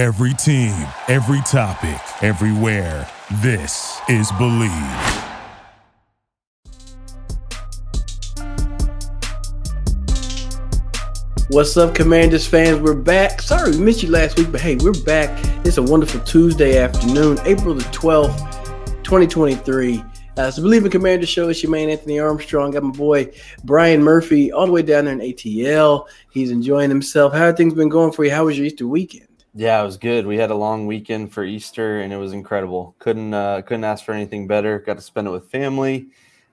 Every team, every topic, everywhere. This is Bleav. What's up, Commanders fans? We're back. Sorry we missed you last week, but hey, we're back. It's a wonderful Tuesday afternoon, April the 12th, 2023. Uh, so Bleav in Commander Show. It's your man, Anthony Armstrong. Got my boy, Brian Murphy, all the way down there in ATL. He's enjoying himself. How have things been going for you? How was your Easter weekend? Yeah, it was good. We had a long weekend for Easter, and it was incredible. Couldn't uh, couldn't ask for anything better. Got to spend it with family,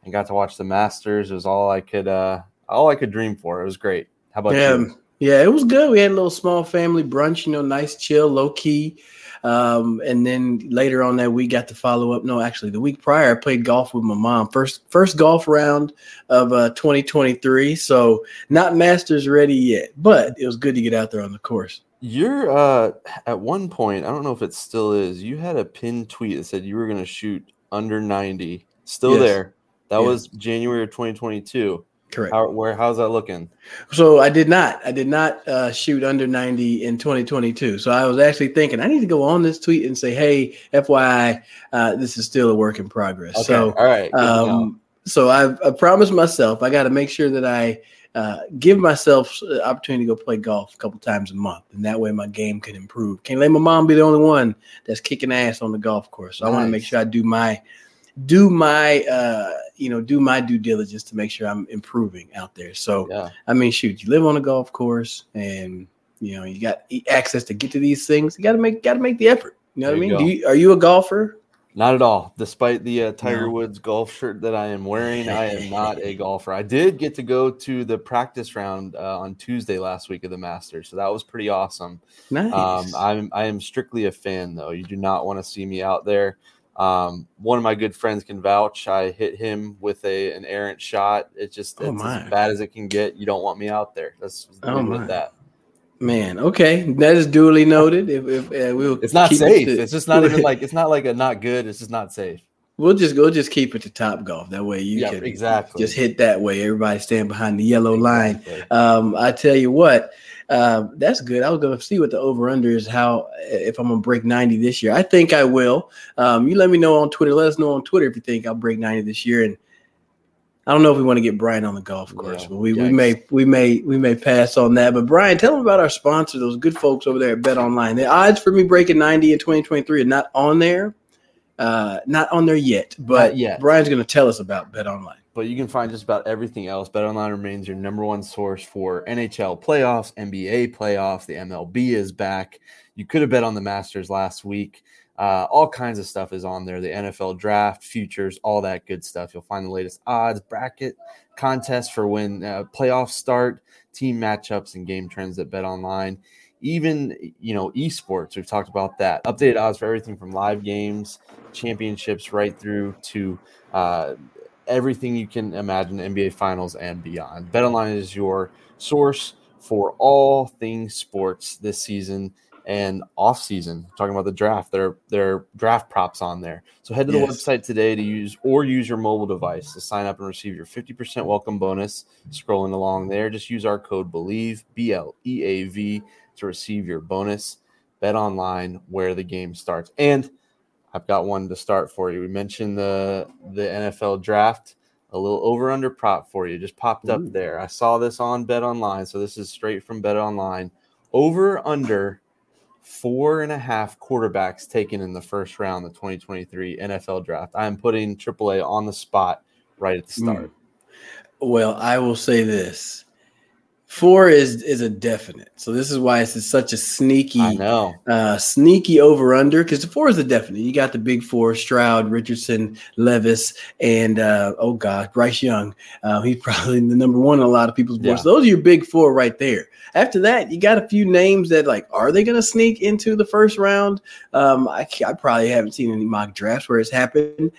and got to watch the Masters. It was all I could uh, all I could dream for. It was great. How about yeah, you? Yeah, it was good. We had a little small family brunch, you know, nice, chill, low key. Um, and then later on that week, got to follow up. No, actually, the week prior, I played golf with my mom. First, first golf round of uh, 2023. So not Masters ready yet, but it was good to get out there on the course. You're uh, at one point. I don't know if it still is. You had a pinned tweet that said you were going to shoot under 90. Still Yes. there. That Yes. was January of 2022. Correct. How, where? How's that looking? So I did not. I did not uh, shoot under 90 in 2022. So I was actually thinking I need to go on this tweet and say, "Hey, FYI, uh, this is still a work in progress." So all right. good to know. Um, so I've I promised myself I got to make sure that I uh, give myself the opportunity to go play golf a couple times a month, and that way my game can improve. Can't let my mom be the only one that's kicking ass on the golf course. So I want to make sure I do my do my uh, you know do my due diligence to make sure I'm improving out there. So yeah. I mean, shoot, you live on a golf course, and you know you got access to get to these things. You got to make got to make the effort. You know what I mean? Do you, are you a golfer? Not at all. Despite the uh, Tiger No. Woods golf shirt that I am wearing, I am not a golfer. I did get to go to the practice round uh, on Tuesday last week of the Masters, so that was pretty awesome. Nice. Um, I'm I am strictly a fan though. You do not want to see me out there. Um, one of my good friends can vouch. I hit him with a an errant shot. It's just Oh, it's my. as bad as it can get. You don't want me out there. That's Oh, leave it my. at that. Man, okay, that is duly noted. If, if uh, we'll It's not keep it safe. to- It's just not even like it's not like a not good. It's just not safe. we'll just go just keep it to top golf. That way you Yeah, can exactly. just hit that way. Everybody stand behind the yellow line. Exactly. Um, I tell you what, um, that's good. I was going to see what the over under is. How if I'm going to break 90 this year? I think I will. Um, you let me know on Twitter. Let us know on Twitter if you think I'll break 90 this year. And I don't know if we want to get Brian on the golf course, but we, we may we may we may pass on that. But Brian, tell them about our sponsor, those good folks over there at Bet Online. The odds for me breaking 90 in 2023 are not on there. Uh, not on there yet, but Not yet. Brian's going to tell us about Bet Online. But you can find just about everything else. BetOnline remains your number one source for NHL playoffs, NBA playoffs. The MLB is back. You could have bet on the Masters last week. Uh, all kinds of stuff is on there. The NFL draft, futures, all that good stuff. You'll find the latest odds, bracket, contests for when uh, playoffs start, team matchups, and game trends at BetOnline. Even you know esports. We've talked about that. Updated odds for everything from live games, championships, right through to uh, everything you can imagine NBA finals and beyond. BetOnline is your source for all things sports this season and off season. Talking about the draft, there there are draft props on there. So head to the Yes. website today to use or use your mobile device to sign up and receive your 50% welcome bonus. Scrolling along there, just use our code BLEAV B L E A V to receive your bonus. Bet online where the game starts. And I've got one to start for you. We mentioned the the NFL draft, a little over under prop for you. Just popped up Ooh. there. I saw this on Bet Online, so this is straight from Bet Online. Over under four and a half quarterbacks taken in the first round, the 2023 NFL draft. I am putting AAA on the spot right at the hmm. start. Well, I will say this. Four is is a definite. So this is why it's such a sneaky I know. uh sneaky over under because the four is a definite. You got the big four: Stroud, Richardson, Levis, and uh oh god, Bryce Young. Uh, he's probably the number one in a lot of people's Yeah. boards. Those are your big four right there. After that, you got a few names that like, are they going to sneak into the first round? Um, I, I probably haven't seen any mock drafts where it's happened.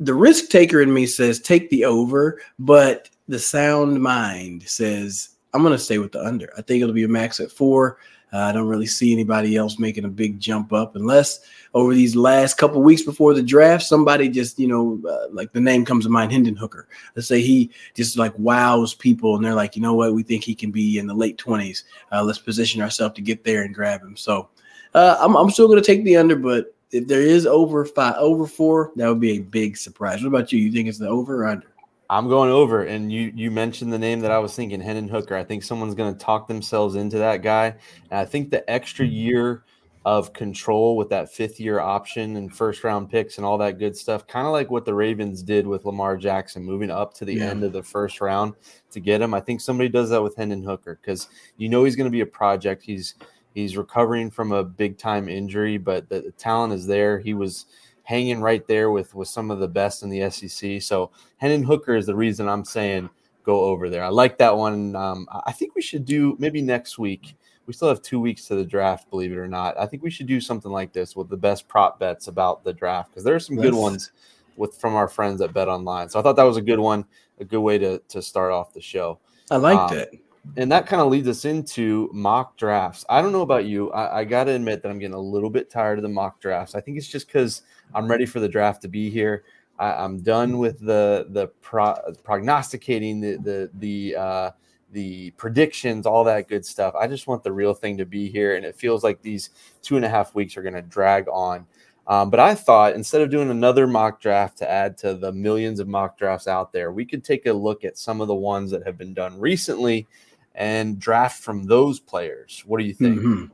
The risk taker in me says take the over, but the sound mind says I'm going to stay with the under. I think it'll be a max at four. Uh, I don't really see anybody else making a big jump up unless over these last couple weeks before the draft, somebody just, you know, uh, like the name comes to mind, Hendon Hooker. Let's say he just like wows people and they're like, you know what, we think he can be in the late 20s. Uh, let's position ourselves to get there and grab him. So uh, I'm, I'm still going to take the under, but if there is over five, over four, that would be a big surprise. What about you? You think it's the over or under? I'm going over, and you you mentioned the name that I was thinking, Hendon Hooker. I think someone's going to talk themselves into that guy, and I think the extra year of control with that fifth year option and first round picks and all that good stuff, kind of like what the Ravens did with Lamar Jackson, moving up to the yeah. end of the first round to get him. I think somebody does that with Hendon Hooker because you know he's going to be a project. He's he's recovering from a big time injury, but the, the talent is there. He was hanging right there with with some of the best in the SEC. So Hendon Hooker is the reason I'm saying go over there. I like that one. Um, I think we should do maybe next week. We still have two weeks to the draft, believe it or not. I think we should do something like this with the best prop bets about the draft because there are some good ones with from our friends at Bet Online. So I thought that was a good one, a good way to to start off the show. I liked um, it and that kind of leads us into mock drafts. I don't know about you. I, I got to admit that I'm getting a little bit tired of the mock drafts. I think it's just because I'm ready for the draft to be here. I, am done with the the pro, prognosticating, the the the uh, the predictions, all that good stuff. I just want the real thing to be here, and it feels like these two and a half weeks are going to drag on. Um, but I thought instead of doing another mock draft to add to the millions of mock drafts out there, we could take a look at some of the ones that have been done recently and draft from those players. What do you think? Mm-hmm.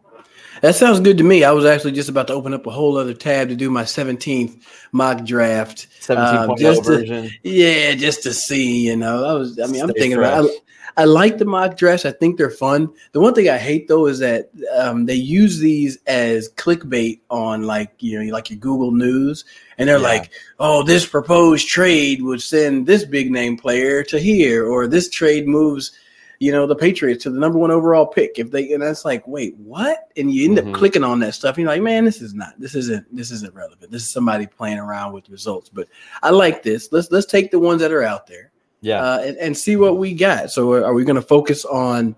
That sounds good to me. I was actually just about to open up a whole other tab to do my 17th mock draft. 17 uh, just to, version. Yeah, just to see, you know. I was I mean, Stay I'm thinking fresh. about I, I, like the mock drafts. I think they're fun. The one thing I hate though is that um, they use these as clickbait on like, you know, like your Google News and they're yeah. like, "Oh, this proposed trade would send this big name player to here or this trade moves you know, the Patriots to the number one overall pick. If they and that's like, wait, what? And you end mm-hmm. up clicking on that stuff. And you're like, man, this is not, this isn't, this isn't relevant. This is somebody playing around with results. But I like this. Let's let's take the ones that are out there. Yeah. Uh, and, and see what we got. So are we going to focus on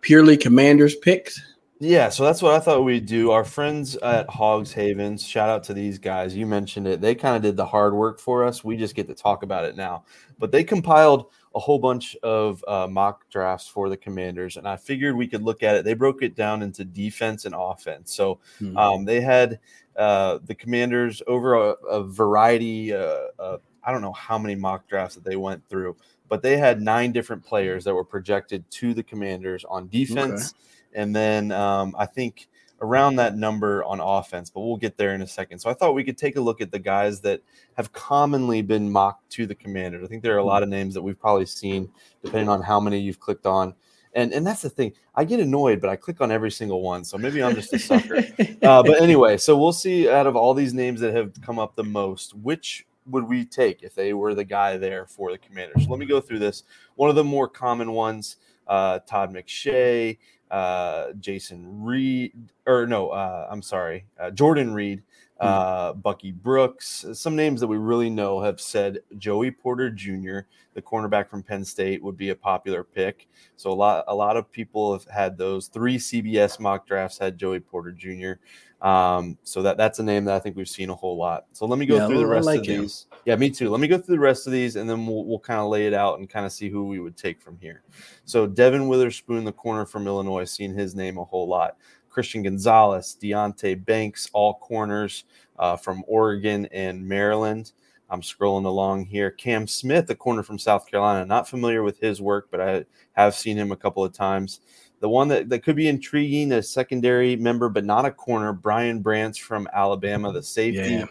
purely commanders picks? Yeah, so that's what I thought we'd do. Our friends at Hogs Havens, shout out to these guys. You mentioned it. They kind of did the hard work for us. We just get to talk about it now. But they compiled a whole bunch of uh, mock drafts for the Commanders, and I figured we could look at it. They broke it down into defense and offense. So mm-hmm. um, they had uh, the Commanders over a, a variety. Uh, I don't know how many mock drafts that they went through, but they had nine different players that were projected to the Commanders on defense, okay. and then um, I think around that number on offense, but we'll get there in a second. So I thought we could take a look at the guys that have commonly been mocked to the commanders. I think there are a lot of names that we've probably seen, depending on how many you've clicked on. And, and that's the thing. I get annoyed, but I click on every single one. So maybe I'm just a sucker. uh, but anyway, so we'll see out of all these names that have come up the most, which would we take if they were the guy there for the commanders? So let me go through this. One of the more common ones, uh, Todd McShay, uh, Jason Reed, or no, uh, I'm sorry, uh, Jordan Reid, hmm. uh, Bucky Brooks. Some names that we really know have said Joey Porter Jr., the cornerback from Penn State, would be a popular pick. So a lot, a lot of people have had those. Three CBS mock drafts had Joey Porter Jr. Um, so that that's a name that I think we've seen a whole lot. So let me go yeah, through the rest like of him. these. Yeah, me too. Let me go through the rest of these, and then we'll we'll kind of lay it out and kind of see who we would take from here. So Devon Witherspoon, the corner from Illinois, seen his name a whole lot. Christian Gonzalez, Deonta Banks, all corners uh, from Oregon and Maryland. I'm scrolling along here. Cam Smith, the corner from South Carolina. Not familiar with his work, but I have seen him a couple of times. The one that, that could be intriguing, a secondary member, but not a corner, Brian Branch from Alabama, the safety, yeah.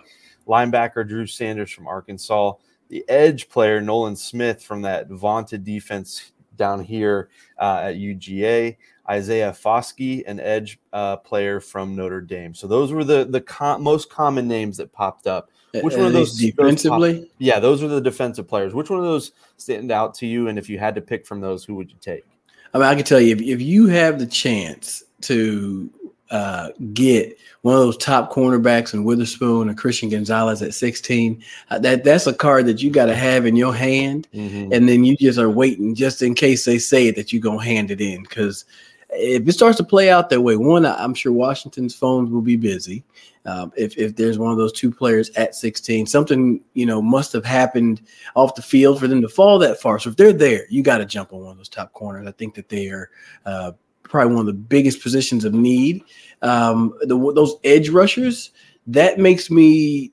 Linebacker Drew Sanders from Arkansas, the edge player Nolan Smith from that vaunted defense down here uh, at UGA, Isaiah Foskey, an edge uh, player from Notre Dame. So those were the the com- most common names that popped up. Which one of those defensively? Those yeah, those are the defensive players. Which one of those stand out to you? And if you had to pick from those, who would you take? I mean, I can tell you if, if you have the chance to uh, get one of those top cornerbacks in Witherspoon and Christian Gonzalez at 16, uh, that that's a card that you got to have in your hand, mm-hmm. and then you just are waiting just in case they say that you're gonna hand it in because if it starts to play out that way, one, I'm sure Washington's phones will be busy. Um, if if there's one of those two players at 16, something you know must have happened off the field for them to fall that far. So if they're there, you got to jump on one of those top corners. I think that they are uh, probably one of the biggest positions of need. Um, the, those edge rushers that makes me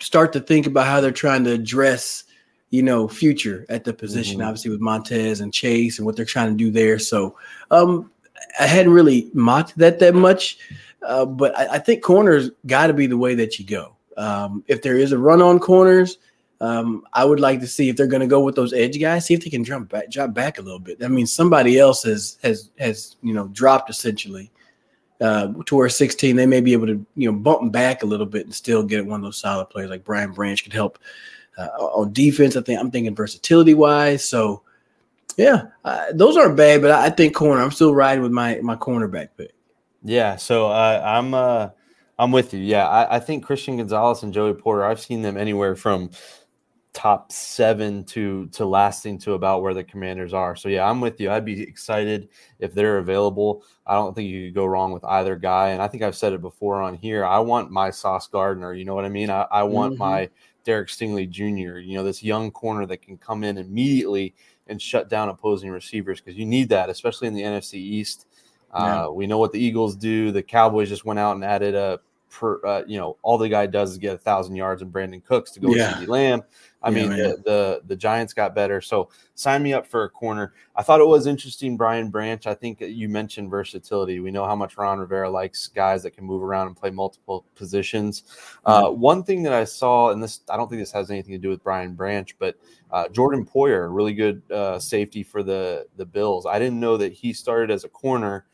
start to think about how they're trying to address you know, future at the position, mm-hmm. obviously with Montez and Chase and what they're trying to do there. So um, I hadn't really mocked that that much, uh, but I, I, think corners got to be the way that you go. Um, if there is a run on corners, um, I would like to see if they're going to go with those edge guys, see if they can jump back, drop back a little bit. That means somebody else has has has you know dropped essentially uh, towards 16. They may be able to you know bump back a little bit and still get one of those solid players like Brian Branch could help uh, on defense. I think I'm thinking versatility wise. So yeah, uh, those aren't bad, but I, I think corner. I'm still riding with my my cornerback pick. Yeah, so uh, I'm uh, I'm with you. Yeah, I, I, think Christian Gonzalez and Joey Porter. I've seen them anywhere from top seven to to lasting to about where the Commanders are. So yeah, I'm with you. I'd be excited if they're available. I don't think you could go wrong with either guy. And I think I've said it before on here. I want my Sauce Gardner. You know what I mean? I, I want mm-hmm. my Derek Stingley Jr., you know, this young corner that can come in immediately and shut down opposing receivers because you need that, especially in the NFC East. Yeah. Uh, we know what the Eagles do. The Cowboys just went out and added a, per, uh, you know, all the guy does is get a thousand yards and Brandin Cooks to go yeah. with CeeDee Lamb. I yeah, mean, the, the, the Giants got better. So sign me up for a corner. I thought it was interesting, Brian Branch. I think you mentioned versatility. We know how much Ron Rivera likes guys that can move around and play multiple positions. Uh, one thing that I saw, and this I don't think this has anything to do with Brian Branch, but uh, Jordan Poyer, really good uh, safety for the the Bills. I didn't know that he started as a corner,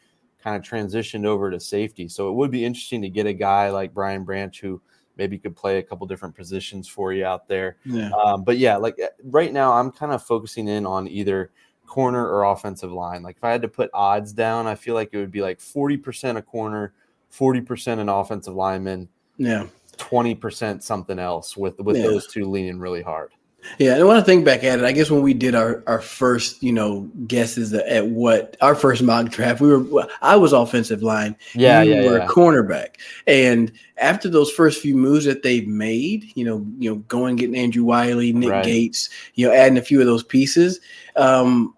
kind of transitioned over to safety. So it would be interesting to get a guy like Brian Branch who maybe could play a couple different positions for you out there. Yeah. Um, but yeah, like eh, right now, I'm kind of focusing in on either corner or offensive line. Like if I had to put odds down, I feel like it would be like 40% a corner, 40% an offensive lineman. Yeah. 20% something else with with yeah. those two leaning really hard. Yeah, and when I think back at it, I guess when we did our, our first, you know, guesses at what our first mock draft, we were I was offensive line. Yeah, you yeah, were yeah. a cornerback. And after those first few moves that they've made, you know, you know, going getting Andrew Wylie, Nick right. Gates, you know, adding a few of those pieces, um,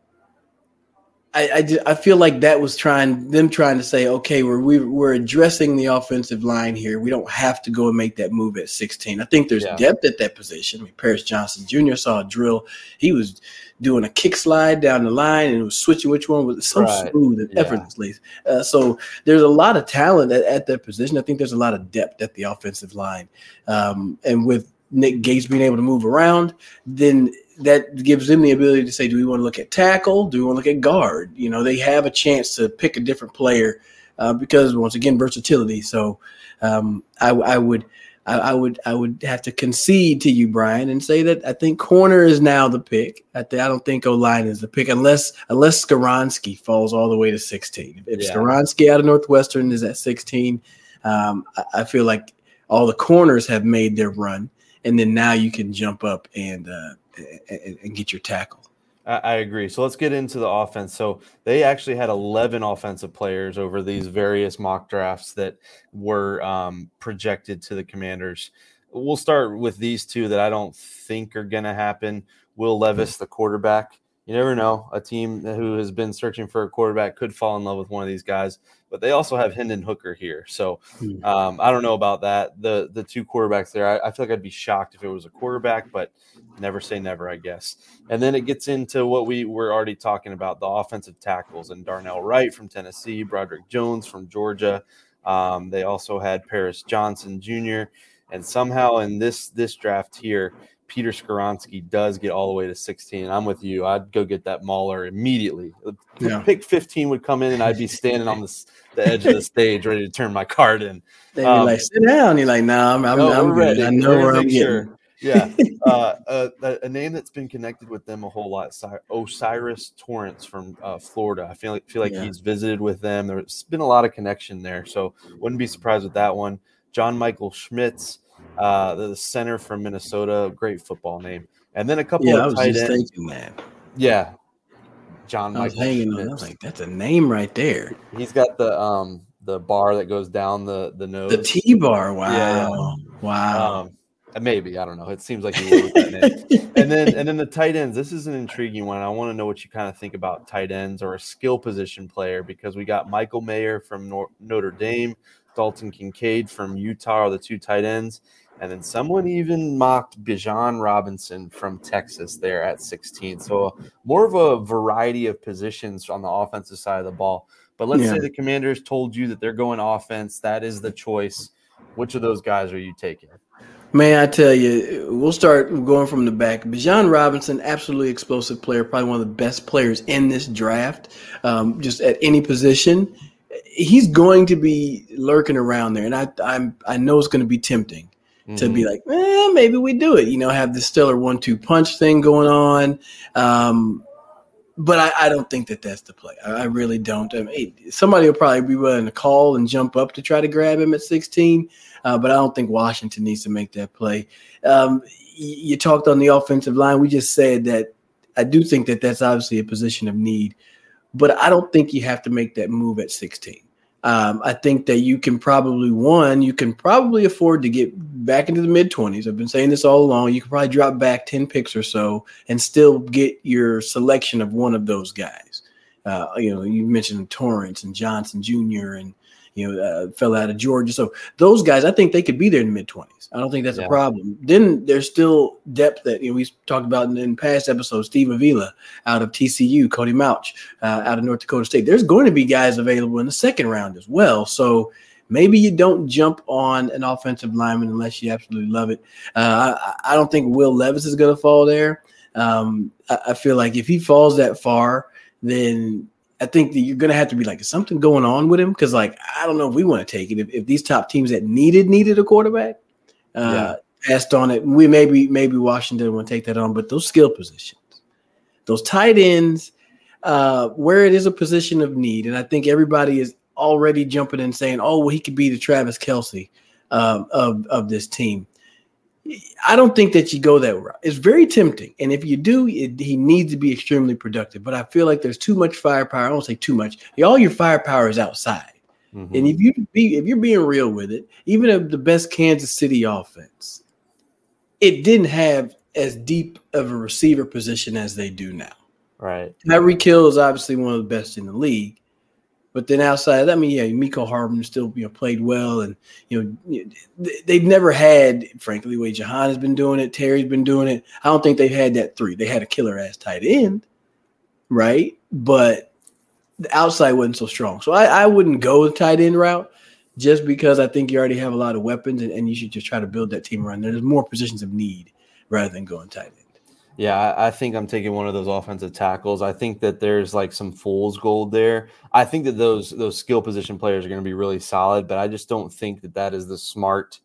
I, I, I, feel like that was trying them trying to say, okay, we're we, are we are addressing the offensive line here. We don't have to go and make that move at 16. I think there's yeah. depth at that position. I mean, Paris Johnson Jr. saw a drill. He was doing a kick slide down the line and was switching which one was so right. smooth and yeah. effortlessly. Uh, so there's a lot of talent at, at, that position. I think there's a lot of depth at the offensive line, um, and with Nick Gates being able to move around, then that gives them the ability to say, do we want to look at tackle? Do we want to look at guard? You know, they have a chance to pick a different player uh, because once again, versatility. So um, I, I, would. I, I, would I would have to concede to you, Brian, and say that I think corner is now the pick. I, th- I don't think O line is the pick unless unless Skoronski falls all the way to 16. If yeah. Skoronski out of Northwestern is at 16, um, I, I, feel like all the corners have made their run, and then now you can jump up and uh, and, and get your tackle. I agree. So let's get into the offense. So they actually had 11 offensive players over these various mock drafts that were um, projected to the Commanders. We'll start with these two that I don't think are going to happen. Will Levis, the quarterback, you never know. A team who has been searching for a quarterback could fall in love with one of these guys, but they also have Hendon Hooker here. So hmm. um, I don't know about that. The the two quarterbacks there, I, I, feel like I'd be shocked if it was a quarterback, but never say never, I guess. And then it gets into what we were already talking about the offensive tackles and Darnell Wright from Tennessee, Broderick Jones from Georgia. Um, they also had Paris Johnson Jr. And somehow in this this draft here, Peter Skoronski does get all the way to 16. I'm with you. I'd go get that Mauler immediately. Yeah. Pick 15 would come in, and I'd be standing on the, the edge of the stage ready to turn my card in. They'd um, be like, sit down. You're like, no, nah, I'm, I'm, no, I'm ready. I know where I'm sure. getting. yeah, uh, a, a, name that's been connected with them a whole lot. O'Cyrus Torrence from uh, Florida. I feel like feel like yeah. he's visited with them. There's been a lot of connection there, so wouldn't be surprised with that one. John Michael Schmitz uh, the center from Minnesota, great football name. And then a couple yeah, of tight ends. Yeah. John I was Michael hanging on. I Schmitz. was like, that's a name right there. He's got the um the bar that goes down the the nose. The T bar. Wow. Yeah, Wow. Um, maybe I don't know. It seems like he wrote that name. and then and then the tight ends. This is an intriguing one. I want to know what you kind of think about tight ends or a skill position player because we got Michael Mayer from Notre Dame, Dalton Kincaid from Utah are the two tight ends, and then someone even mocked Bijan Robinson from Texas there at 16. So more of a variety of positions on the offensive side of the ball. But let's Yeah. say the Commanders told you that they're going offense. That is the choice. Which of those guys are you taking? Man, I tell you, we'll start going from the back. Bijan Robinson, absolutely explosive player, probably one of the best players in this draft, um, just at any position. He's going to be lurking around there, and I, I'm I know it's going to be tempting to be like, eh, maybe we do it. You know, have the stellar one-two punch thing going on. Um, but I, I don't think that that's the play. I, I really don't. I mean, somebody will probably be willing to call and jump up to try to grab him at 16, uh, but I don't think Washington needs to make that play. Um, you talked on the offensive line. We just said that I do think that that's obviously a position of need, but I don't think you have to make that move at 16. Um, I think that you can probably one, you can probably afford to get back into the mid twenties. I've been saying this all along. You can probably drop back ten picks or so and still get your selection of one of those guys. Uh, you know, you mentioned Torrence and Johnson Jr. and you know, uh, fell out of Georgia. So those guys, I think they could be there in the mid twenties. I don't think that's Yeah. a problem. Then there's still depth that you know we talked about in, in past episodes. Steve Avila out of TCU, Cody Mauch uh, out of North Dakota State. There's going to be guys available in the second round as well. So maybe you don't jump on an offensive lineman unless you absolutely love it. Uh, I, I don't think Will Levis is going to fall there. Um, I, I feel like if he falls that far, then I think that you're going to have to be like, is something going on with him? Because, like, I don't know if we want to take it. If, if these top teams that needed needed a quarterback, uh, passed on it, we maybe maybe Washington will take that on. But those skill positions, those tight ends, uh, where it is a position of need, and I think everybody is already jumping in saying, "Oh, well, he could be the Travis Kelce um, of of this team." I don't think that you go that route. It's very tempting, and if you do, it, he needs to be extremely productive. But I feel like there's too much firepower. I don't say too much. All your firepower is outside. Mhm. And if you be if you're being real with it, even of the best Kansas City offense, it didn't have as deep of a receiver position as they do now. right. Tyreek Hill is obviously one of the best in the league. But then outside of that, I mean, yeah, Mecole Hardman still you know played well, and you know they- they've never had, frankly, the way Jahan has been doing it, Terry's been doing it. I don't think they've had that three. They had a killer ass tight end, right? But the outside wasn't so strong, so I, I wouldn't go the tight end route just because I think you already have a lot of weapons, and, and you should just try to build that team around there. There's more positions of need rather than going tight end. Yeah, I, think I'm taking one of those offensive tackles. I think that there's like some fool's gold there. I think that those those skill position players are going to be really solid, but I just don't think that that is the smart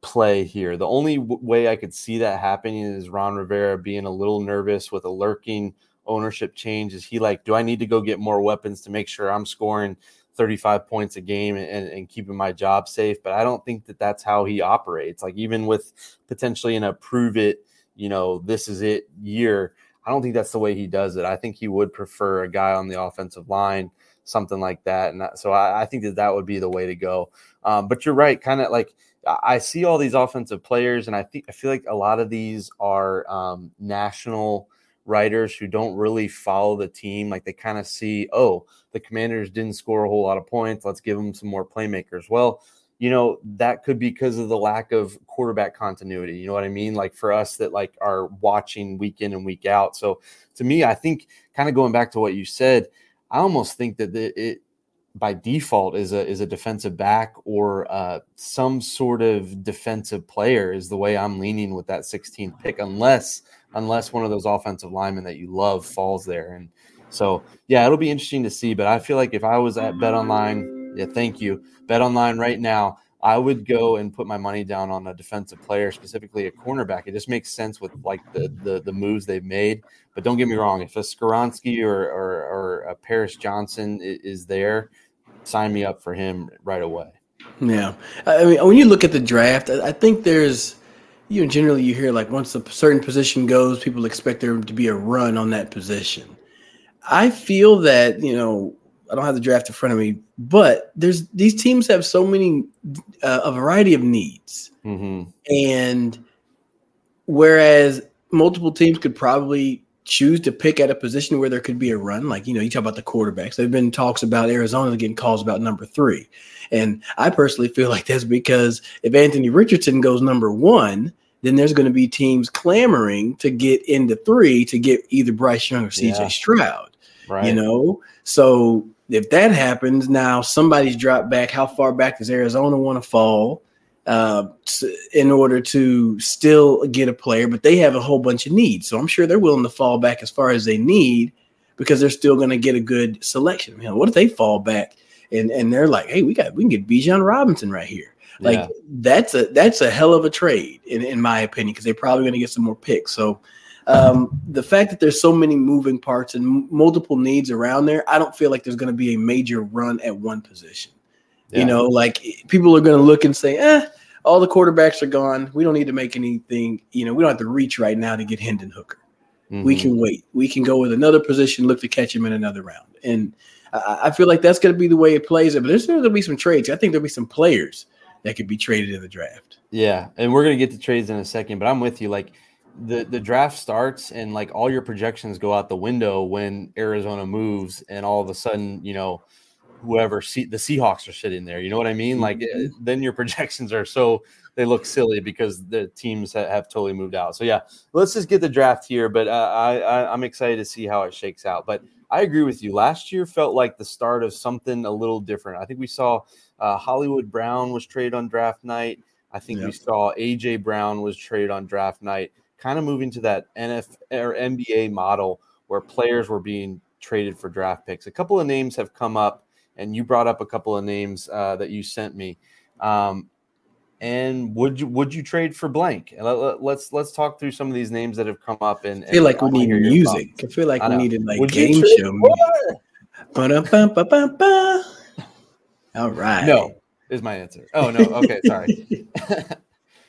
play here. The only w- way I could see that happening is Ron Rivera being a little nervous with a lurking ownership change. Is he like, do I need to go get more weapons to make sure I'm scoring 35 points a game and, and keeping my job safe? But I don't think that that's how he operates. Like even with potentially in a prove it you know, this is it year. I don't think that's the way he does it. I think he would prefer a guy on the offensive line, something like that. And so I, I think that that would be the way to go. Um, but you're right, kind of like I I see all these offensive players, and I think I feel like a lot of these are um, national writers who don't really follow the team. Like they kind of see, oh, the Commanders didn't score a whole lot of points. Let's give them some more playmakers. Well, you know that could be because of the lack of quarterback continuity you know what i mean? Like for us that like are watching week in and week out. So to me i think kind of going back to what you said i almost think that the, it by default is a is a defensive back or uh, some sort of defensive player is the way i'm leaning with that 16th pick unless unless one of those offensive linemen that you love falls there. And so yeah it'll be interesting to see but i feel like if i was at bet online yeah, thank you. Bet online right now. I would go and put my money down on a defensive player, specifically a cornerback. It just makes sense with like the the, the moves they've made. But don't get me wrong, if a Skoronski or or, or a Paris Johnson is, there, sign me up for him right away. Yeah, I mean, when you look at the draft, I think there's, you know, generally you hear like once a certain position goes, people expect there to be a run on that position. I feel that you know I don't have the draft in front of me, but there's these teams have so many uh, a variety of needs, Mm-hmm. and whereas multiple teams could probably choose to pick at a position where there could be a run, like you know, you talk about the quarterbacks. There've been talks about Arizona getting calls about number three, and I personally feel like that's because if Anthony Richardson goes number one, then there's going to be teams clamoring to get into three to get either Bryce Young or CJ Yeah. Stroud. Right. You know, so if that happens, now somebody's dropped back. How far back does Arizona want to fall uh, s- in order to still get a player? But they have a whole bunch of needs, so I'm sure they're willing to fall back as far as they need because they're still going to get a good selection. You know, what if they fall back and and they're like, hey, we got we can get Bijan Robinson right here. Like Yeah. that's a that's a hell of a trade in, in my opinion because they're probably going to get some more picks. So um, the fact that there's so many moving parts and m- multiple needs around there, I don't feel like there's going to be a major run at one position. Yeah. You know, like people are going to look and say, "Eh, all the quarterbacks are gone. We don't need to make anything. You know, we don't have to reach right now to get Hendon Hooker. We Mhm. can wait. We can go with another position, look to catch him in another round." And I, I feel like that's going to be the way it plays. But there's going to be some trades. I think there'll be some players that could be traded in the draft. Yeah, and we're gonna get to trades in a second, but I'm with you. Like the the draft starts and like all your projections go out the window when Arizona moves, and all of a sudden, you know, whoever see the Seahawks are sitting there. You know what I mean? Like eh, then your projections are so they look silly because the teams ha- have totally moved out. So yeah, let's just get the draft here. But uh, I, I I'm excited to see how it shakes out. But I agree with you. Last year felt like the start of something a little different. I think we saw uh, Hollywood Brown was traded on draft night. I think we saw AJ Brown was traded on draft night, kind of moving to that NF or NBA model where players were being traded for draft picks. A couple of names have come up, and you brought up a couple of names uh, that you sent me. Um, and would you would you trade for blank? And let, let, let's let's talk through some of these names that have come up. And, I feel like we need music. I feel like I we needed like Would game show for- music. Ba-da-bum-ba-bum-ba. All right. No, is my answer. Oh no. Okay, sorry.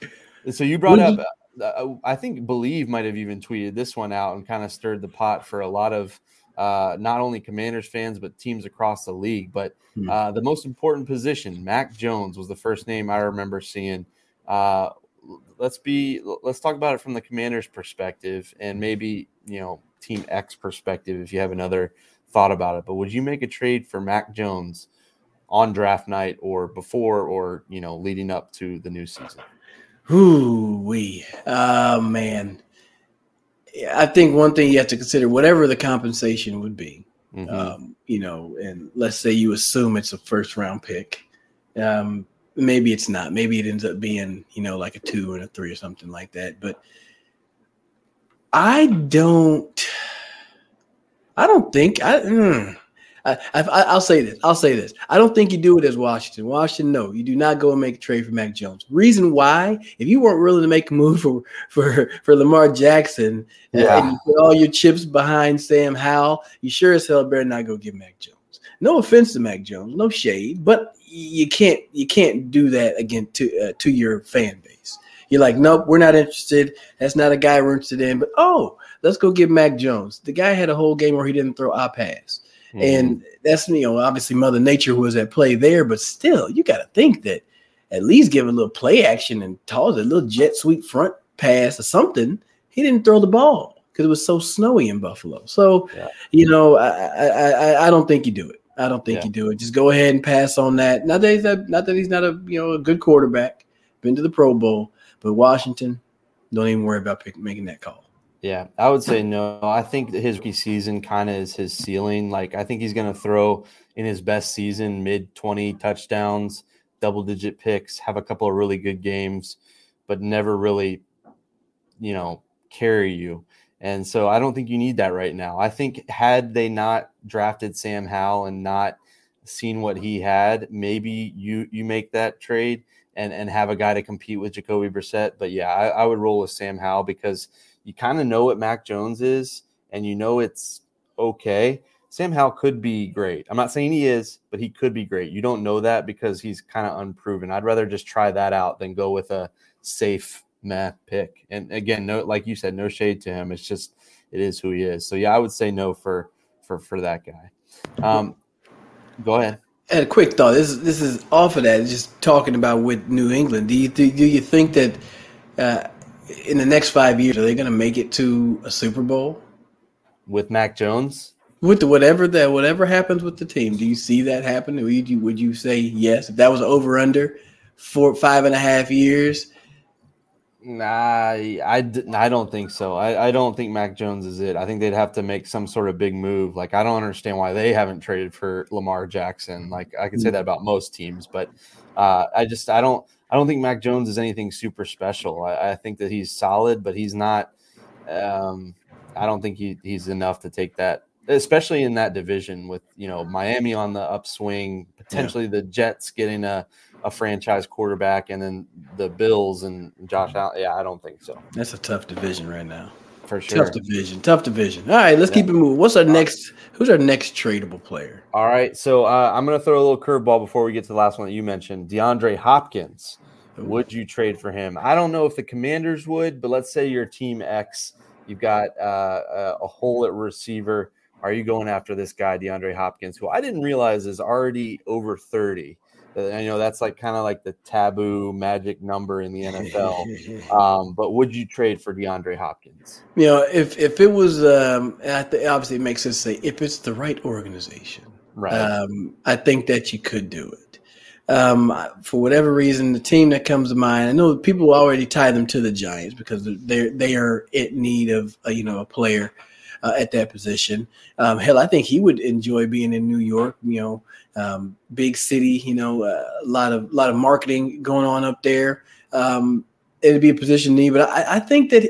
so you brought Would up uh, i think Bleav might have even tweeted this one out and kind of stirred the pot for a lot of uh, not only commanders fans but teams across the league. But Hmm. uh, the most important position mac jones was the first name i remember seeing. Uh, let's be let's talk about it from the commanders perspective and maybe you know team x perspective if you have another thought about it. But would you make a trade for mac jones on draft night or before or you know leading up to the new season Ooh, we. Oh man. I think one thing you have to consider, whatever the compensation would be, Mhm. um, you know, and let's say you assume it's a first round pick. Um, maybe it's not. Maybe it ends up being, you know, like a two and a three or something like that. But I don't. I don't think I. mm, I, I I'll say this. I'll say this. I don't think you do it as Washington. Washington, no, you do not go and make a trade for Mac Jones. Reason why? If you weren't willing to make a move for for for Lamar Jackson, uh, Yeah. and you put all your chips behind Sam Howell, you sure as hell better not go get Mac Jones. No offense to Mac Jones, no shade, but you can't you can't do that again to uh, to your fan base. You're like, nope, we're not interested. That's not a guy we're interested in. But oh, let's go get Mac Jones. The guy had a whole game where he didn't throw a pass. Mhm. And that's you know obviously Mother Nature was at play there, but still you got to think that at least give a little play action and toss a little jet sweep front pass or something. He didn't throw the ball because it was so snowy in Buffalo. So Yeah. you know I, I I I don't think you do it. I don't think Yeah. you do it. Just go ahead and pass on that. Not that he's not, not that he's not a you know a good quarterback. Been to the Pro Bowl, but Washington don't even worry about pick, making that call. Yeah, I would say no. I think his rookie season kind of is his ceiling. Like I think he's going to throw in his best season mid 20 touchdowns, double digit picks, have a couple of really good games, but never really you know, carry you. And so I don't think you need that right now. I think had they not drafted Sam Howell and not seen what he had, maybe you you make that trade and and have a guy to compete with Jacoby Brissett. But yeah, I, I would roll with Sam Howell because you kind of know what Mac Jones is, and you know it's okay. Sam Howell could be great. I'm not saying he is, but he could be great. You don't know that because he's kind of unproven. I'd rather just try that out than go with a safe meh pick. And again, no, like you said, no shade to him. It's just it is who he is. So yeah, I would say no for for for that guy. Um, go ahead. And a quick thought. This is this is off of that. Just talking about with New England. Do you do, do you think that uh, in the next five years are they going to make it to a Super Bowl with Mac Jones? With the whatever that whatever happens with the team, do you see that happen? Would you would you say yes if that was over under four five and a half years? Nah, I, I don't think so. I, I don't think Mac Jones is it. I think they'd have to make some sort of big move. Like, I don't understand why they haven't traded for Lamar Jackson. Like, I can say mm. that about most teams, but uh, I just, I don't, I don't think Mac Jones is anything super special. I, I think that he's solid, but he's not, um, I don't think he, he's enough to take that, especially in that division with, you know, Miami on the upswing, potentially yeah. the Jets getting a, a franchise quarterback, and then the Bills and Josh Allen. Yeah, I don't think so. That's a tough division right now. For sure. Tough division. Tough division. All right, let's yeah. keep it moving. What's our next? Who's our next tradable player? All right, so uh, I'm going to throw a little curveball before we get to the last one that you mentioned. DeAndre Hopkins. Ooh. Would you trade for him? I don't know if the Commanders would, but let's say you're Team X. You've got uh, a hole at receiver. Are you going after this guy, DeAndre Hopkins, who I didn't realize is already over 30? I know that's like kind of like the taboo magic number in the NFL. um, but would you trade for DeAndre Hopkins? You know, if if it was, um, the, obviously it makes sense to say if it's the right organization, right? Um, I think that you could do it. Um, for whatever reason, the team that comes to mind, I know people already tie them to the Giants because they they are in need of a, you know a player uh, at that position. Um, hell, I think he would enjoy being in New York. You know, um, big city. You know, uh, a lot of lot of marketing going on up there. Um, it'd be a position need, but I, I, think that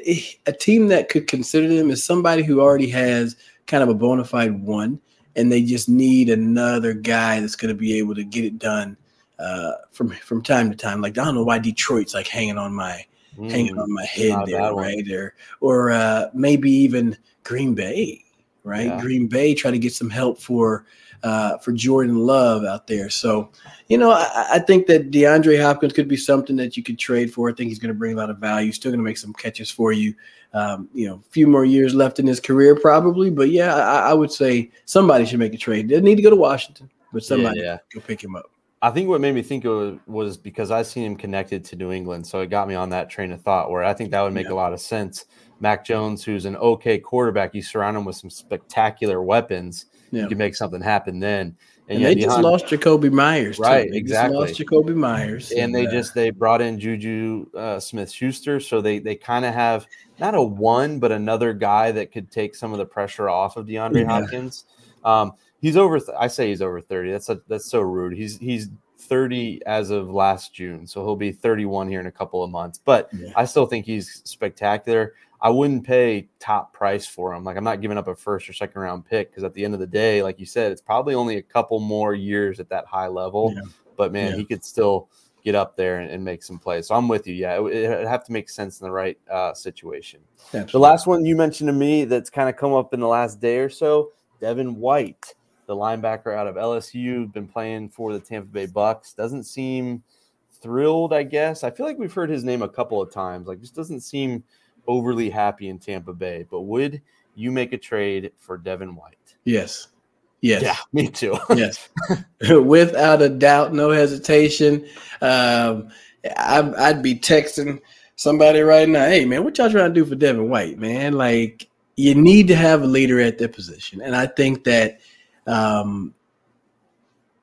a team that could consider them is somebody who already has kind of a bona fide one, and they just need another guy that's going to be able to get it done uh, from from time to time. Like I don't know why Detroit's like hanging on my mm, hanging on my head there, right? Or or uh, maybe even Green Bay, right? Yeah. Green Bay try to get some help for uh, for Jordan Love out there. So, you know, I, I, think that DeAndre Hopkins could be something that you could trade for. I think he's going to bring a lot of value. Still going to make some catches for you. Um, you know, a few more years left in his career, probably. But yeah, I, I would say somebody should make a trade. They need to go to Washington, but somebody yeah, yeah. go pick him up. I think what made me think it was because I seen him connected to New England, so it got me on that train of thought. Where I think that would make yeah. a lot of sense. Mac Jones, who's an okay quarterback, you surround him with some spectacular weapons yeah. you can make something happen then. And, and they just lost Jakobi Meyers, right? Exactly, lost Jakobi Meyers, and, and they uh, just they brought in Juju uh, Smith Schuster, so they they kind of have not a one, but another guy that could take some of the pressure off of DeAndre yeah. Hopkins. Um, he's over. Th- I say he's over thirty. That's a, that's so rude. He's he's 30 as of last June, so he'll be 31 here in a couple of months. But yeah. I still think he's spectacular. I wouldn't pay top price for him. Like I'm not giving up a first or second round pick because at the end of the day, like you said, it's probably only a couple more years at that high level. Yeah. But man, yeah. he could still get up there and, and, make some plays. So I'm with you. Yeah, it would have to make sense in the right uh, situation. Absolutely. The last one you mentioned to me that's kind of come up in the last day or so, Devin White, the linebacker out of LSU, been playing for the Tampa Bay Bucks. Doesn't seem thrilled, I guess. I feel like we've heard his name a couple of times. Like just doesn't seem – overly happy in Tampa Bay, but would you make a trade for Devin White? Yes. Yes. Yeah, me too. yes. Without a doubt, no hesitation. Um, I, I'd be texting somebody right now, hey, man, what y'all trying to do for Devin White, man? Like, you need to have a leader at that position. And I think that, um,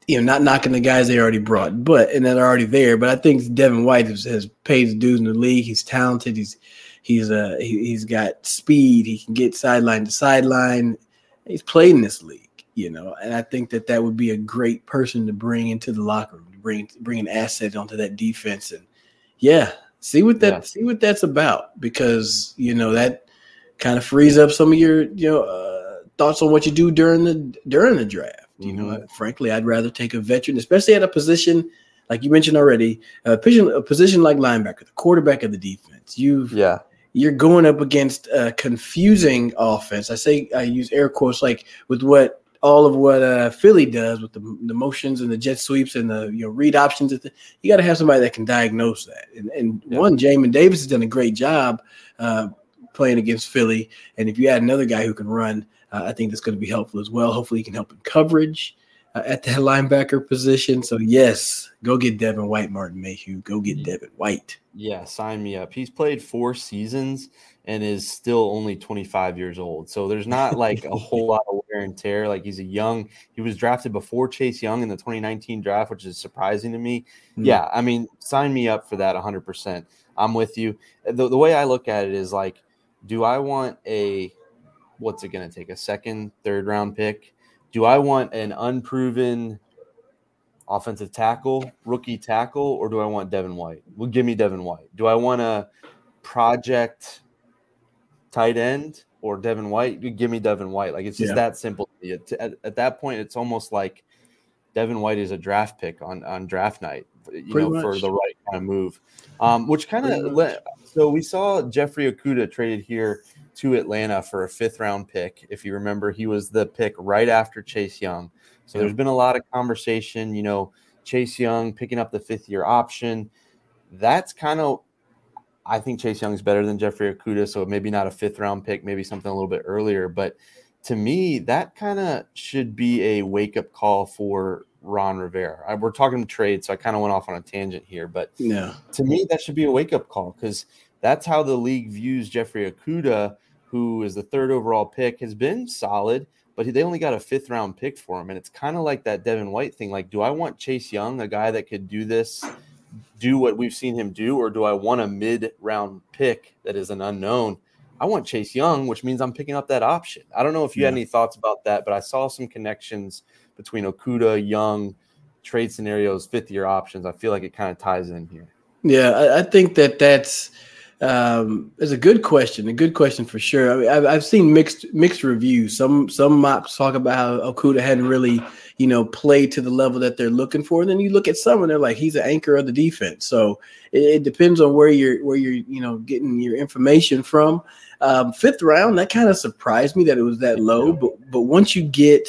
you know, not knocking the guys they already brought, but and that are already there. But I think Devin White has, has paid his dues in the league. He's talented. He's He's uh he, has got speed. He can get sideline to sideline. He's played in this league, you know, and I think that that would be a great person to bring into the locker room, to bring bring an asset onto that defense, and yeah, see what that yeah. see what that's about because you know that kind of frees up some of your you know uh, thoughts on what you do during the during the draft. You mm-hmm. know, frankly, I'd rather take a veteran, especially at a position like you mentioned already, a position a position like linebacker, the quarterback of the defense. You've yeah you're going up against a confusing offense. I say I use air quotes like with what all of what uh, Philly does with the, the motions and the jet sweeps and the you know read options. You got to have somebody that can diagnose that. And, and yeah. one, Jamin Davis has done a great job uh, playing against Philly. And if you add another guy who can run, Uh, I think that's going to be helpful as well. Hopefully, he can help in coverage uh, at the linebacker position. So yes, go get Devin White, Martin Mayhew. Go get Devin White. Yeah, sign me up. He's played four seasons and is still only 25 years old. So there's not like a whole lot of wear and tear. Like he's a young, he was drafted before Chase Young in the 2019 draft, which is surprising to me. Mm-hmm. Yeah, I mean, sign me up for that 100%. I'm with you. The, the way I look at it is like, do I want a, what's it going to take, a second, third round pick? Do I want an unproven offensive tackle, rookie tackle, or do I want Devin White? Well, give me Devin White. Do I want a project tight end or Devin White? Give me Devin White. Like it's just yeah. that simple. At, at, that point, it's almost like Devin White is a draft pick on on draft night. You Pretty know, much. for the right kind of move. Um, which kind of so we saw Jeffrey Okudah traded here to Atlanta for a fifth round pick. If you remember, he was the pick right after Chase Young. So there's mhm. been a lot of conversation, you know, Chase Young picking up the fifth year option. That's kind of, I think Chase Young is better than Jeffrey Okudah. So maybe not a fifth round pick, maybe something a little bit earlier. But to me, that kind of should be a wake up call for Ron Rivera. I, we're talking trade, so I kind of went off on a tangent here. But yeah. to me, that should be a wake up call because that's how the league views Jeffrey Okudah, who is the third overall pick, has been solid but they only got a fifth round pick for him. And it's kind of like that Devin White thing. Like, do I want Chase Young, a guy that could do this, do what we've seen him do, or do I want a mid round pick that is an unknown? I want Chase Young, which means I'm picking up that option. I don't know if you yeah. had any thoughts about that, but I saw some connections between Okudah, Young, trade scenarios, fifth year options. I feel like it kind of ties in here. Yeah, I, I think that that's um, it's a good question, a good question for sure. I mean, I've, I've seen mixed mixed reviews. Some some mocks talk about how Okudah hadn't really, you know, played to the level that they're looking for. And then you look at some and they're like, he's an anchor of the defense. So it, it depends on where you're where you're you know getting your information from. Um, fifth round, that kind of surprised me that it was that low. But but once you get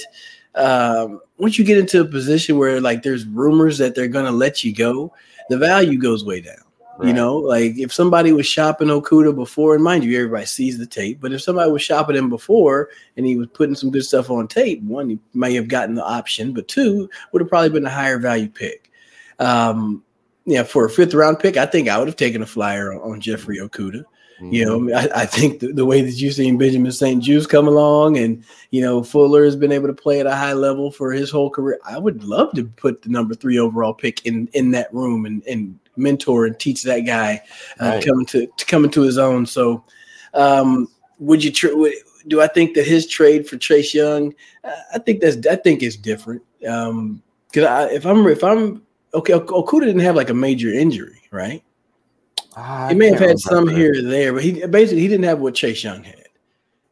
um, once you get into a position where like there's rumors that they're gonna let you go, the value goes way down. Right. You know, like if somebody was shopping Okudah before, and mind you, everybody sees the tape, but if somebody was shopping him before and he was putting some good stuff on tape, one, he may have gotten the option, but two, would have probably been a higher value pick. Um, yeah, for a fifth round pick, I think I would have taken a flyer on, on Jeffrey Okudah. Mm-hmm. You know, I, I think the, the, way that you've seen Benjamin St-Juste come along and, you know, Fuller has been able to play at a high level for his whole career. I would love to put the number three overall pick in in that room and, and mentor and teach that guy uh, right. coming to, to coming to his own. So, um, would you tr- would, do I think that his trade for Chase Young? Uh, I think that's I think it's different. Um, because if I'm if I'm okay, Okudah didn't have like a major injury, right? He may have had some here or there, but he basically he didn't have what Chase Young had,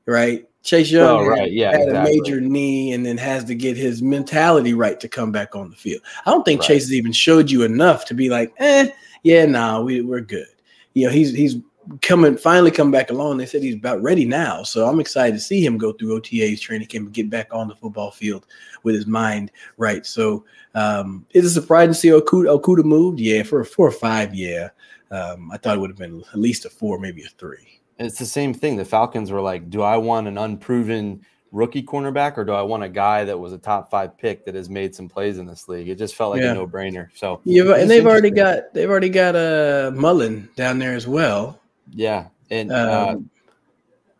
right? Chase Young oh, right. yeah, had exactly. a major knee and then has to get his mentality right to come back on the field. I don't think right. Chase has even showed you enough to be like, eh, yeah, nah, we, we're good. You know, he's he's coming finally come back along. They said he's about ready now. So I'm excited to see him go through OTA's training camp and get back on the football field with his mind right. So um, is it surprising to see Okudah, Okudah moved? Yeah, for a four or five, yeah. Um, I thought it would have been at least a four, maybe a three. It's the same thing. The Falcons were like, do I want an unproven rookie cornerback or do I want a guy that was a top five pick that has made some plays in this league? It just felt like yeah. a no brainer. So yeah, and they've already got they've already got a uh, Mullen down there as well. Yeah, and um, uh,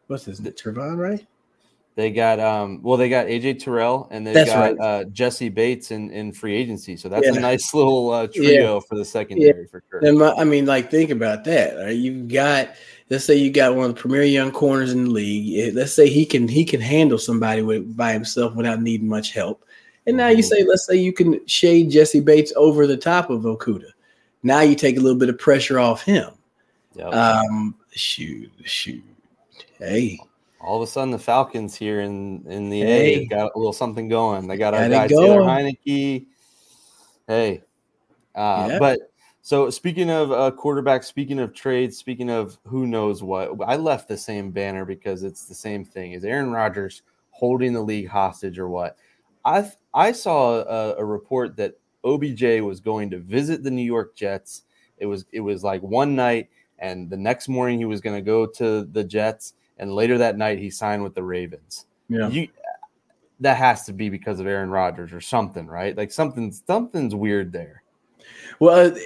what's his name? Trevon, right? They got um well they got AJ Terrell and they got right. uh, Jessie Bates in, in free agency. So that's yeah. a nice little uh, trio yeah. for the secondary yeah. for sure. And my, I mean like think about that. Right? You've got let's say you got one of the premier young corners in the league. Let's say he can he can handle somebody with, by himself without needing much help. And now you mm-hmm. say let's say you can shade Jessie Bates over the top of Okudah. Now you take a little bit of pressure off him. Yep. Um shoot, shoot. Hey, all of a sudden the Falcons here in in the hey. A got a little something going. They got our guy Taylor Heinicke. Hey, uh, yep. but so speaking of uh, quarterback, speaking of trades, speaking of who knows what, I left the same banner because it's the same thing. Is Aaron Rodgers holding the league hostage or what? I I saw a, a report that OBJ was going to visit the New York Jets. It was it was like one night, and the next morning he was going to go to the Jets and later that night he signed with the Ravens. Yeah. you that has to be because of Aaron Rodgers or something, right? Like something something's weird there. Well, uh,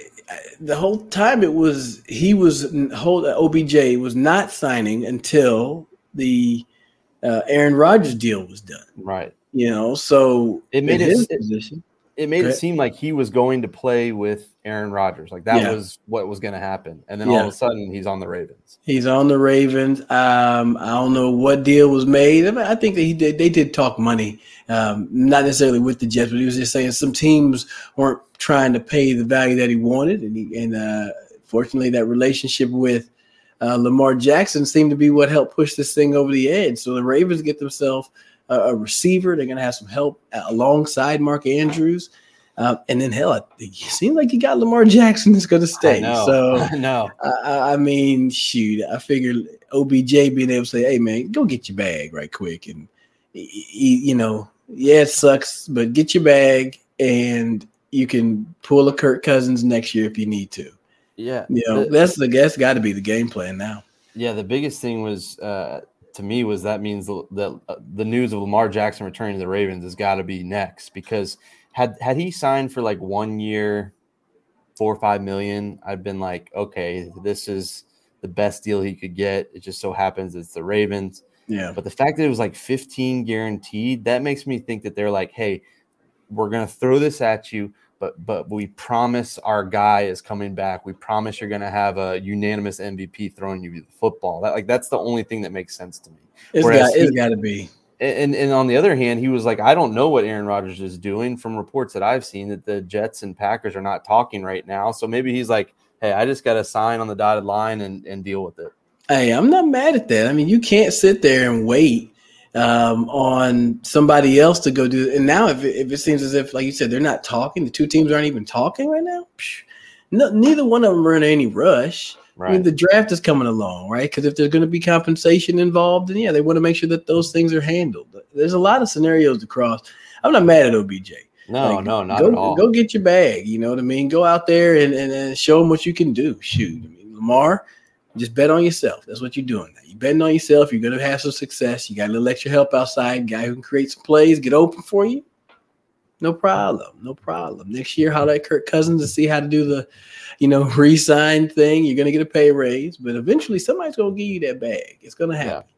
the whole time it was he was whole OBJ was not signing until the uh, Aaron Rodgers deal was done. Right. You know, so It made in it- his it- position. It made it seem like he was going to play with Aaron Rodgers. Like that Yeah. was what was going to happen. And then all of a sudden he's on the Ravens. He's on the Ravens. Um, I don't know what deal was made. I, mean, I think that he did. They did talk money, um, not necessarily with the Jets, but he was just saying some teams weren't trying to pay the value that he wanted, and he, and uh, fortunately, that relationship with uh, Lamar Jackson seemed to be what helped push this thing over the edge. So the Ravens get themselves a, a receiver. They're going to have some help alongside Mark Andrews. Uh, and then hell, it seems like you got Lamar Jackson that's going to stay. I know. So know. I, I mean, shoot, I figured OBJ being able to say, "Hey, man, go get your bag right quick," and you know, yeah, it sucks, but get your bag, and you can pull a Kirk Cousins next year if you need to. Yeah. You know, The- that's the that's got to be the game plan now. Yeah, the biggest thing was uh, to me was that means the the, uh, the news of Lamar Jackson returning to the Ravens has got to be next because had had he signed for like one year, four or five million, I'd been like, okay, this is the best deal he could get. It just so happens it's the Ravens. Yeah, But the fact that it was like 15 guaranteed, that makes me think that they're like, hey, we're gonna throw this at you, but but we promise our guy is coming back. We promise you're gonna have a unanimous MVP throwing you the football. That like that's the only thing that makes sense to me. it's whereas got it's he- got to be. And and on the other hand, he was like, I don't know what Aaron Rodgers is doing. From reports that I've seen, that the Jets and Packers are not talking right now. So maybe he's like, hey, I just got to sign on the dotted line and and deal with it. Hey, I'm not mad at that. I mean, you can't sit there and wait um, on somebody else to go do. And now, if it, if it seems as if, like you said, they're not talking, the two teams aren't even talking right now. psh, No, neither one of them are in any rush. I mean, the draft is coming along, right? Because if there's going to be compensation involved, then yeah, they want to make sure that those things are handled. There's a lot of scenarios to cross. I'm not mad at OBJ. No, Like, no, not go, at all. Go get your bag. You know what I mean? Go out there and, and, and show them what you can do. Shoot. I mean, Lamar, just bet on yourself. That's what you're doing. Now. You're betting on yourself. You're going to have some success. You got a little extra help outside, guy who can create some plays, get open for you. No problem. No problem. Next year, holler at Kirk Cousins to see how to do the, you know, re-sign thing. You're going to get a pay raise, but eventually somebody's going to give you that bag. It's going to happen.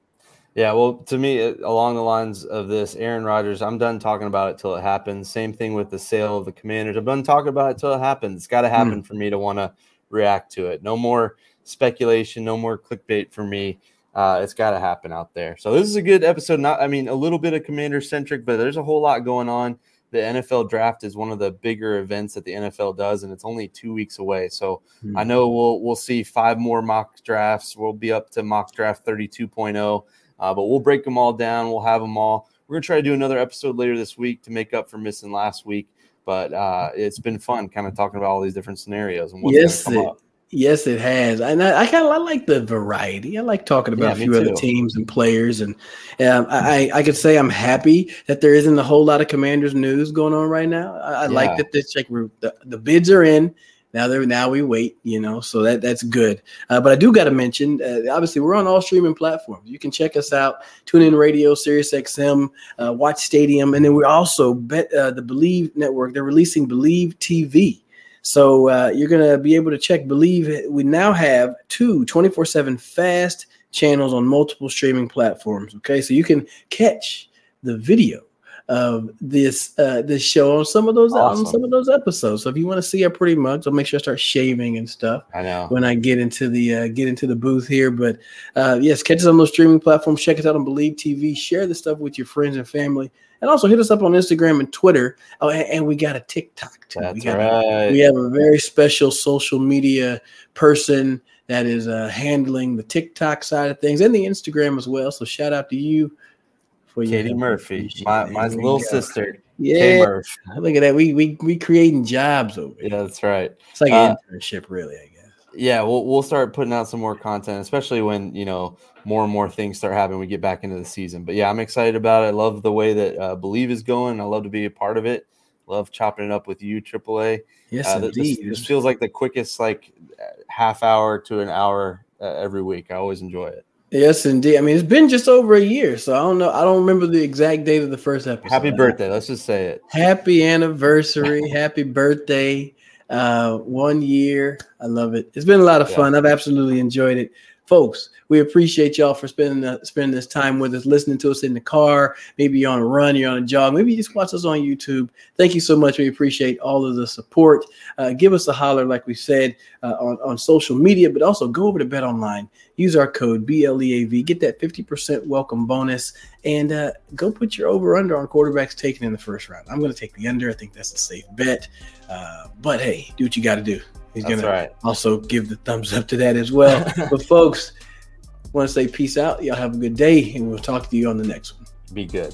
Yeah, well, to me, along the lines of this, Aaron Rodgers, I'm done talking about it till it happens. Same thing with the sale of the Commanders. I'm done talking about it till it happens. It's got to hmm. happen for me to want to react to it. No more speculation, no more clickbait for me. Uh, it's got to happen out there. So this is a good episode. Not, I mean, a little bit of Commander centric, but there's a whole lot going on. The NFL draft is one of the bigger events that the NFL does, and it's only two weeks away. So Hmm. I know we'll we'll see five more mock drafts. We'll be up to mock draft 32.0. Uh, but we'll break them all down. We'll have them all. We're gonna try to do another episode later this week to make up for missing last week. But uh, it's been fun, kind of talking about all these different scenarios and what's Yes, gonna come it- up. Yes, it has, and I, I kind of I like the variety. I like talking about Yeah, a few other teams and players, and um, I I could say I'm happy that there isn't a whole lot of Commanders news going on right now. I, I Yeah. like that this like the the bids are in now. They're now we wait, you know, so that that's good. Uh, but I do got to mention, uh, obviously we're on all streaming platforms. You can check us out, tune in radio, Sirius XM, uh, Watch Stadium, and then we're also bet uh, the Bleav Network. They're releasing Bleav TV. So uh, you're going to be able to check Bleav. We now have two 24 7 fast channels on multiple streaming platforms. Okay. So you can catch the video of this uh, this show on some of those on some of those episodes. So if you want to see our pretty mugs, I'll make sure I start shaving and stuff I know. when I get into the uh, get into the booth here. But uh, yes, catch us on those streaming platforms. Check us out on Bleav TV. Share the stuff with your friends and family, and also hit us up on Instagram and Twitter. Oh, and, and we got a TikTok too. we got right. we have a very special social media person that is uh, handling the TikTok side of things and the Instagram as well. So shout out to you for Katie help. Murphy, my, my little sister. Yeah, look at that. We we we creating jobs over here. Yeah, that's right. It's like Uh, an internship, really. I guess. yeah we'll, we'll start putting out some more content especially when you know more and more things start happening we get back into the season but yeah i'm excited about it i love the way that uh, Bleav is going i love to be a part of it love chopping it up with you aaa Yes, uh, th- this, indeed. this feels like the quickest like half hour to an hour uh, every week i always enjoy it Yes, indeed. I mean, it's been just over a year, so I don't know. I don't remember the exact date of the first episode. Happy birthday. Let's just say it. Happy anniversary. happy birthday. Uh, one year. I love it. It's been a lot of fun. I've absolutely enjoyed it folks, we appreciate y'all for spending uh, spending this time with us, listening to us in the car. Maybe you're on a run, you're on a jog, maybe you just watch us on YouTube. Thank you so much. We appreciate all of the support. Uh, give us a holler, like we said, uh, on, on social media, but also go over to BetOnline. Use our code BLEAV, get that 50% welcome bonus, and uh, go put your over under on quarterbacks taken in the first round. I'm going to take the under. I think that's a safe bet. Uh, but hey, do what you got to do. He's going right. to also give the thumbs up to that as well. but folks, want to say peace out. Y'all have a good day, and we'll talk to you on the next one. Be good.